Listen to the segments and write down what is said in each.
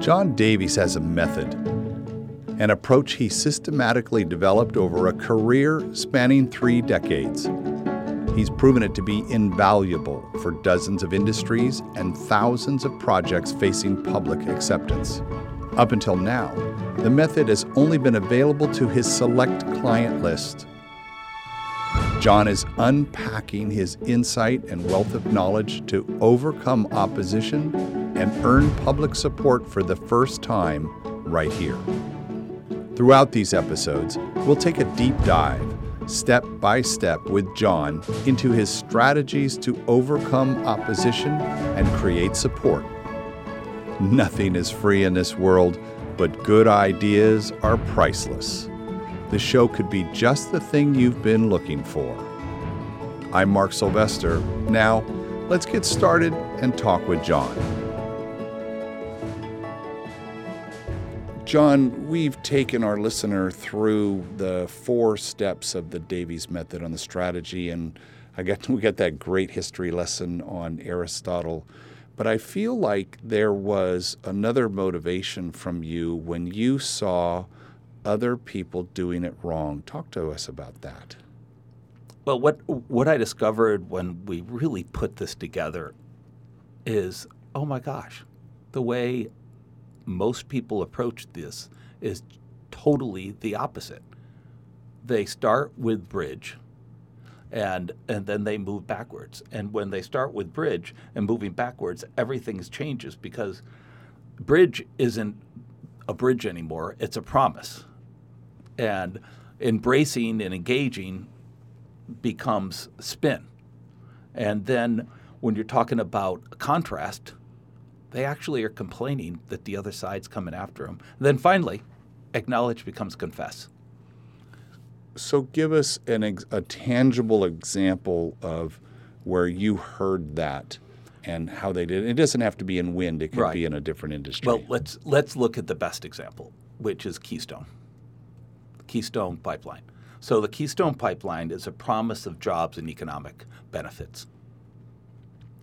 John Davies has a method, an approach he systematically developed over a career spanning three decades. He's proven it to be invaluable for dozens of industries and thousands of projects facing public acceptance. Up until now, the method has only been available to his select client list. John is unpacking his insight and wealth of knowledge to overcome opposition and earn public support for the first time right here. Throughout these episodes, we'll take a deep dive, step by step, with John into his strategies to overcome opposition and create support. Nothing is free in this world, but good ideas are priceless. The show could be just the thing you've been looking for. I'm Mark Sylvester. Now, let's get started and talk with John. John, we've taken our listener through the four steps of the Davies method on the strategy, and I get we got that great history lesson on Aristotle. But I feel like there was another motivation from you when you saw other people doing it wrong. Talk to us about that. Well, what what I discovered when we really put this together is, oh my gosh, the way most people approach this is totally the opposite. They start with bridge and and then they move backwards. And when they start with bridge and moving backwards, everything changes because bridge isn't a bridge anymore, it's a promise. And embracing and engaging becomes spin. And then when you're talking about contrast, they actually are complaining that the other side's coming after them. And then finally, acknowledge becomes confess. So, give us an ex- a tangible example of where you heard that and how they did it. It doesn't have to be in wind; it could Right. be in a different industry. Well, let's let's look at the best example, which is Keystone. Keystone Pipeline. So the Keystone Pipeline is a promise of jobs and economic benefits.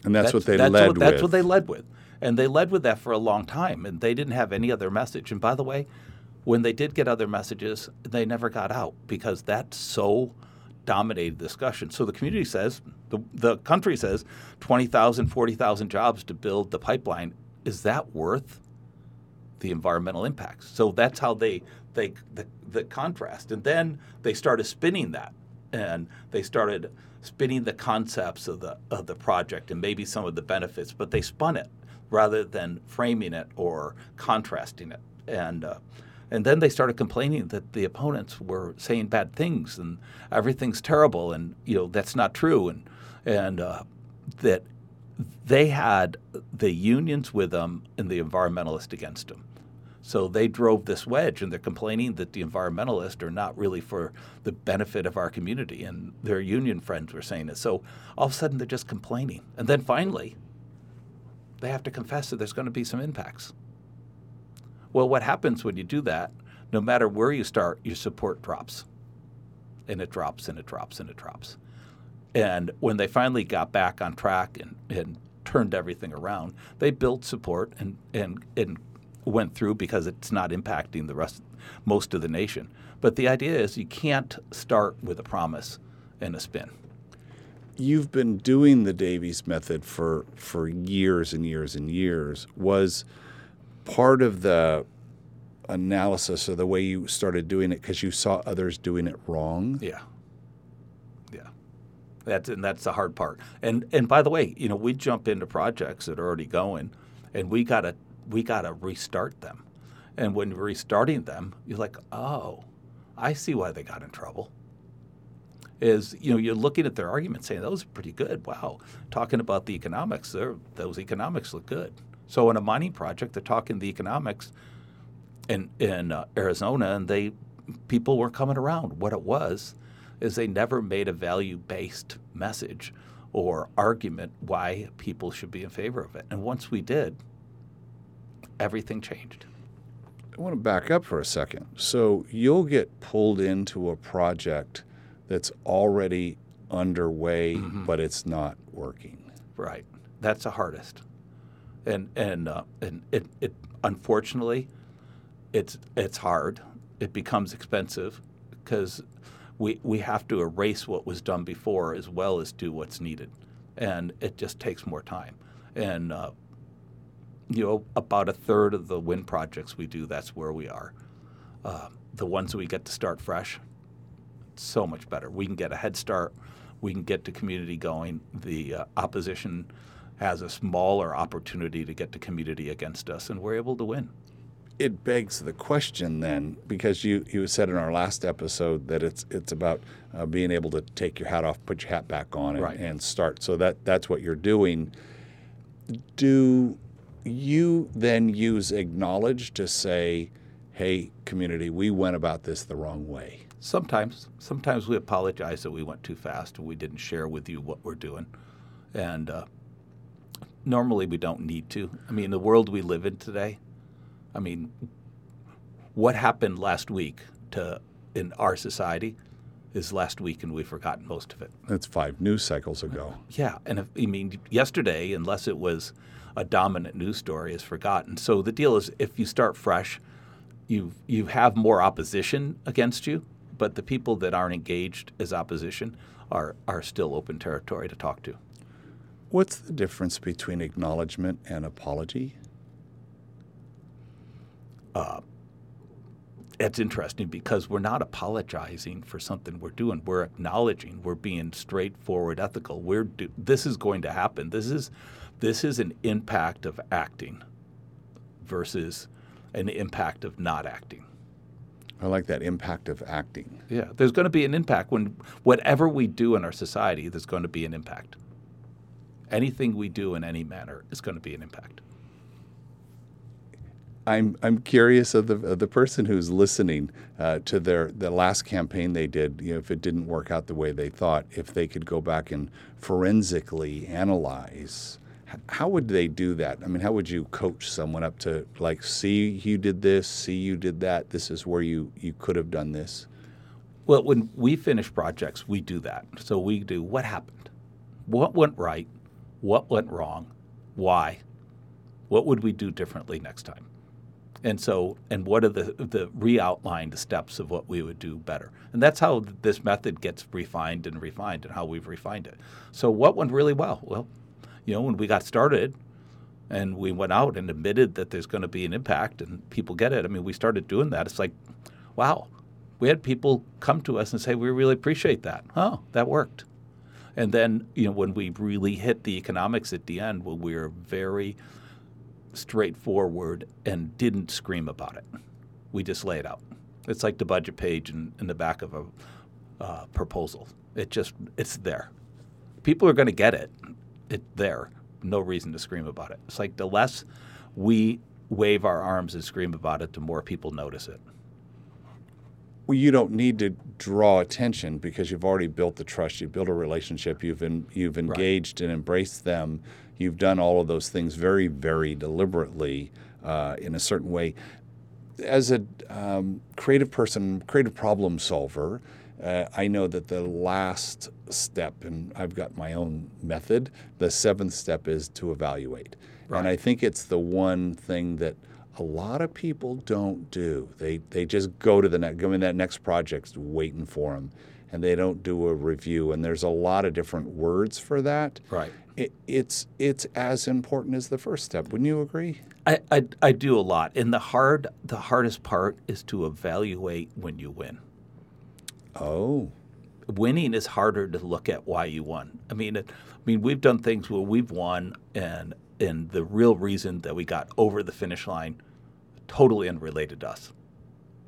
and that's, what they that's led what, That's with. what they led with. And they led with that for a long time, and they didn't have any other message. And by the way, when they did get other messages, they never got out because that so dominated discussion. So the community says, the, the country says, 20,000, 40,000 jobs to build the pipeline. Is that worth the environmental impacts? So that's how they, they the, the contrast. And then they started spinning that, and they started spinning the concepts of the of the project and maybe some of the benefits, but they spun it rather than framing it or contrasting it. And uh, and then they started complaining that the opponents were saying bad things and everything's terrible and you know that's not true and and uh, that they had the unions with them and the environmentalists against them. So they drove this wedge, and they're complaining that the environmentalists are not really for the benefit of our community, and their union friends were saying it. So all of a sudden, they're just complaining, and then finally, they have to confess that there's going to be some impacts. Well, what happens when you do that? No matter where you start, your support drops, and it drops, and it drops, and it drops. And when they finally got back on track and, and turned everything around, they built support and, and, and went through because it's not impacting the rest, most of the nation. But the idea is you can't start with a promise and a spin. You've been doing the Davies method for for years and years and years. Was part of the analysis or the way you started doing it because you saw others doing it wrong? Yeah. Yeah. That's and that's the hard part. And and by the way, you know, we jump into projects that are already going and we gotta we gotta restart them. And when restarting them, you're like, oh, I see why they got in trouble. Is you know you're looking at their arguments saying those are pretty good. Wow, talking about the economics, those economics look good. So in a mining project, they're talking the economics in in uh, Arizona, and they people weren't coming around. What it was is they never made a value based message or argument why people should be in favor of it. And once we did, everything changed. I want to back up for a second. So you'll get pulled into a project that's already underway, but it's not working. Right. That's the hardest. and and uh, and it, it unfortunately, it's it's hard. It becomes expensive because we we have to erase what was done before as well as do what's needed, and it just takes more time. And uh, you know, about a third of the wind projects we do, that's where we are. Uh, the ones we get to start fresh, so much better. We can get a head start. We can get the community going. The uh, opposition has a smaller opportunity to get the community against us, and we're able to win. It begs the question then, because you, you said in our last episode that it's it's about uh, being able to take your hat off, put your hat back on, and, Right. and start. So that that's what you're doing. Do you then use acknowledge to say, "Hey, community, we went about this the wrong way"? Sometimes, sometimes we apologize that we went too fast and we didn't share with you what we're doing, and uh, normally we don't need to. I mean, the world we live in today. I mean, what happened last week to in our society is last week, and we've forgotten most of it. That's five news cycles ago. Yeah, and if, I mean, yesterday, unless it was a dominant news story, is forgotten. So the deal is, if you start fresh, you you have more opposition against you, but the people that aren't engaged as opposition are are still open territory to talk to. What's the difference between acknowledgement and apology? Uh, it's interesting because we're not apologizing for something we're doing. We're acknowledging. We're being straightforward, ethical. We're do, this is going to happen. This is this is an impact of acting versus an impact of not acting. I like that impact of acting. Yeah, there's going to be an impact when whatever we do in our society, there's going to be an impact. Anything we do in any manner is going to be an impact. I'm I'm curious of the of the person who's listening uh, to their the last campaign they did. You know, if it didn't work out the way they thought, if they could go back and forensically analyze, how would they do that? I mean, how would you coach someone up to like, see you did this, see you did that. This is where you you could have done this. Well, when we finish projects, we do that. So we do what happened, what went right, what went wrong, why, what would we do differently next time, and so and what are the the re-outlined steps of what we would do better, and that's how this method gets refined and refined, and how we've refined it. So what went really well? Well, you know, when we got started. And we went out and admitted that there's going to be an impact, and people get it. I mean, we started doing that. It's like, wow, we had people come to us and say, "We really appreciate that. Oh, that worked." And then, you know, when we really hit the economics at the end, when we were very straightforward and didn't scream about it, we just lay it out. It's like the budget page in, in the back of a uh, proposal. It just it's there. People are going to get it. It's there. No reason to scream about it. It's like the less we wave our arms and scream about it, the more people notice it. Well, you don't need to draw attention because you've already built the trust. You've built a relationship. You've in, you've engaged and embraced them. You've done all of those things very, very deliberately uh, in a certain way. As a um, creative person, creative problem solver, uh, I know that the last step, and I've got my own method. The seventh step is to evaluate, and I think it's the one thing that a lot of people don't do. They they just go to the next, go in that next project, waiting for them, and they don't do a review. And there's a lot of different words for that. Right. It, it's it's as important as the first step. Wouldn't you agree? I, I, I do a lot, and the hard the hardest part is to evaluate when you win. Oh, Winning is harder to look at why you won. I mean, it, I mean, we've done things where we've won, and and the real reason that we got over the finish line, totally unrelated to us.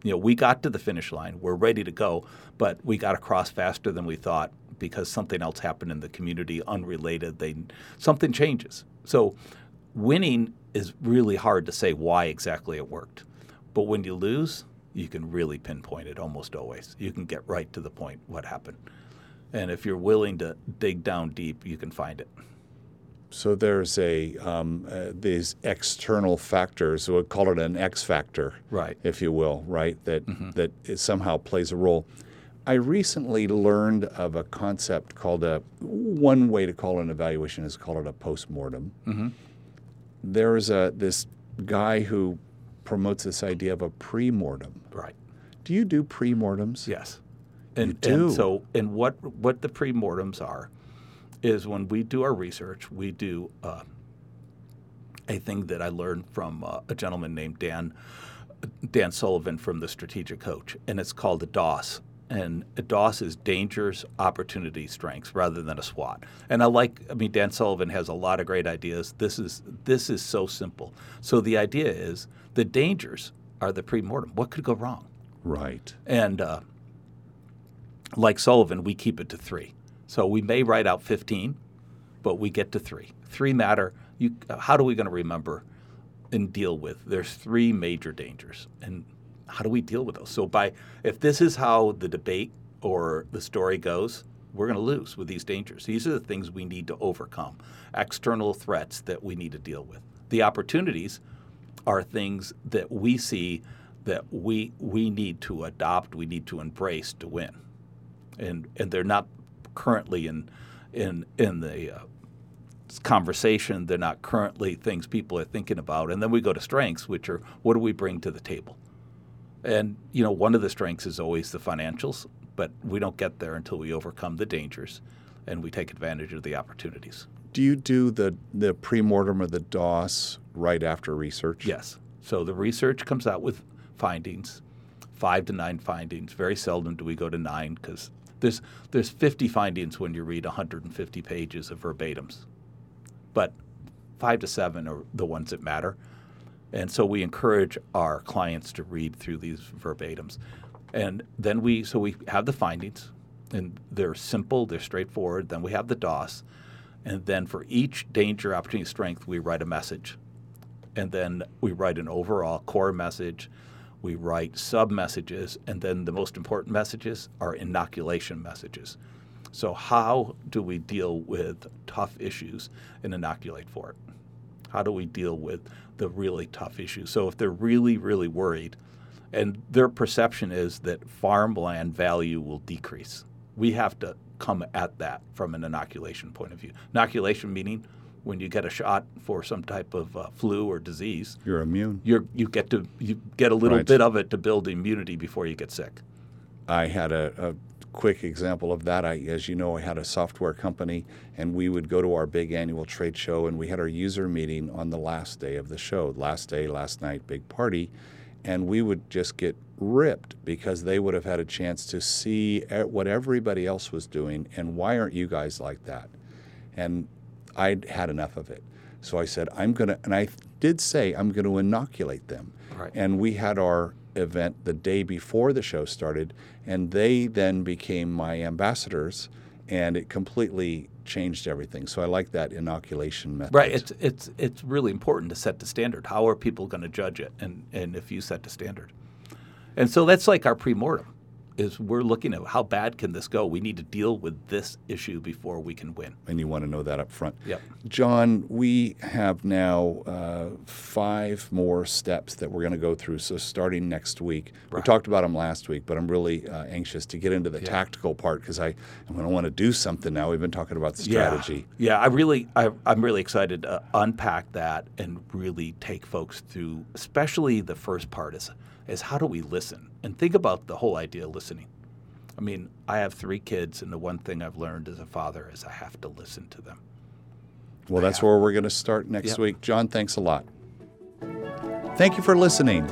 You know, we got to the finish line, we're ready to go, but we got across faster than we thought because something else happened in the community, unrelated. They something changes. So, winning is really hard to say why exactly it worked. But when you lose, you can really pinpoint it almost always. You can get right to the point what happened. And if you're willing to dig down deep, you can find it. so there's a um, uh, these external factors. We'll call it an X factor, Right. if you will, right? That that it somehow plays a role. I recently learned of a concept called a one way to call an evaluation is call it a postmortem. there is a this guy who promotes this idea of a pre-mortem. Right. Do you do pre-mortems? Yes. And, do. and so, and what what the pre-mortems are is when we do our research, we do uh, a thing that I learned from uh, a gentleman named Dan Dan Sullivan from the Strategic Coach, and it's called a DOS. And a DOS is dangers, opportunity, strengths, rather than a SWOT. And I like, I mean, Dan Sullivan has a lot of great ideas. This is this is so simple. So the idea is the dangers are the pre-mortem. What could go wrong? Right. And uh, like Sullivan, we keep it to three. So we may write out 15, but we get to three. Three matter. You, how are we going to remember and deal with? There's three major dangers, and how do we deal with those? So by if this is how the debate or the story goes, we're going to lose with these dangers. These are the things we need to overcome. External threats that we need to deal with. The opportunities are things that we see that we we need to adopt, we need to embrace to win, and and they're not currently in in in the uh, conversation. They're not currently things people are thinking about. And then we go to strengths, which are what do we bring to the table? And you know, one of the strengths is always the financials, but we don't get there until we overcome the dangers and we take advantage of the opportunities. Do you do the the pre-mortem or the DOS right after research? Yes. So the research comes out with findings, five to nine findings. Very seldom do we go to nine because there's there's 50 findings when you read 150 pages of verbatims, but five to seven are the ones that matter. And so we encourage our clients to read through these verbatims, and then we so we have the findings, and they're simple, they're straightforward. Then we have the DOS, and then for each danger, opportunity, strength, we write a message, and then we write an overall core message we write sub messages, and then the most important messages are inoculation messages. So, how do we deal with tough issues and inoculate for it? How do we deal with the really tough issues? So, if they're really, really worried, and their perception is that farmland value will decrease, we have to come at that from an inoculation point of view. Inoculation meaning when you get a shot for some type of uh, flu or disease, you're immune. You're, you get to you get a little Right. bit of it to build immunity before you get sick. I had a quick example of that. I, as you know, I had a software company, and we would go to our big annual trade show, and we had our user meeting on the last day of the show. Last day, last night, big party, and we would just get ripped because they would have had a chance to see what everybody else was doing, and why aren't you guys like that? And I'd had enough of it. So I said, I'm going to, and I did say, I'm going to inoculate them. Right. And we had our event the day before the show started, and they then became my ambassadors, and it completely changed everything. So I like that inoculation method. Right. It's it's it's really important to set the standard. How are people going to judge it? And and if you set the standard, and so that's like our pre-mortem, is we're looking at how bad can this go? We need to deal with this issue before we can win. and you want to know that up front. Yep. John, we have now uh, five more steps that we're going to go through. So starting next week, we talked about them last week, but I'm really uh, anxious to get into the tactical part because I I'm going to want to do something now. We've been talking about the strategy. Yeah, yeah I really, I, I'm really excited to unpack that and really take folks through, especially the first part is, is how do we listen and think about the whole idea of listening. I mean, I have three kids, and the one thing I've learned as a father is I have to listen to them. Well, that's where we're going to start next Yep. week. John, thanks a lot. Thank you for listening.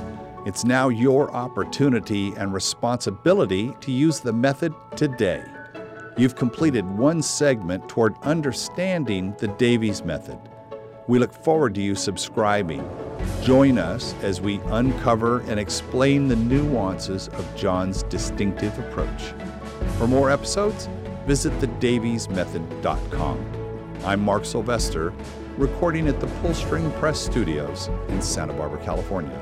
It's now your opportunity and responsibility to use the method today. You've completed one segment toward understanding the Davies method. We look forward to you subscribing. Join us as we uncover and explain the nuances of John's distinctive approach. For more episodes, visit thedaviesmethod.com. I'm Mark Sylvester, recording at the Pullstring Press Studios in Santa Barbara, California.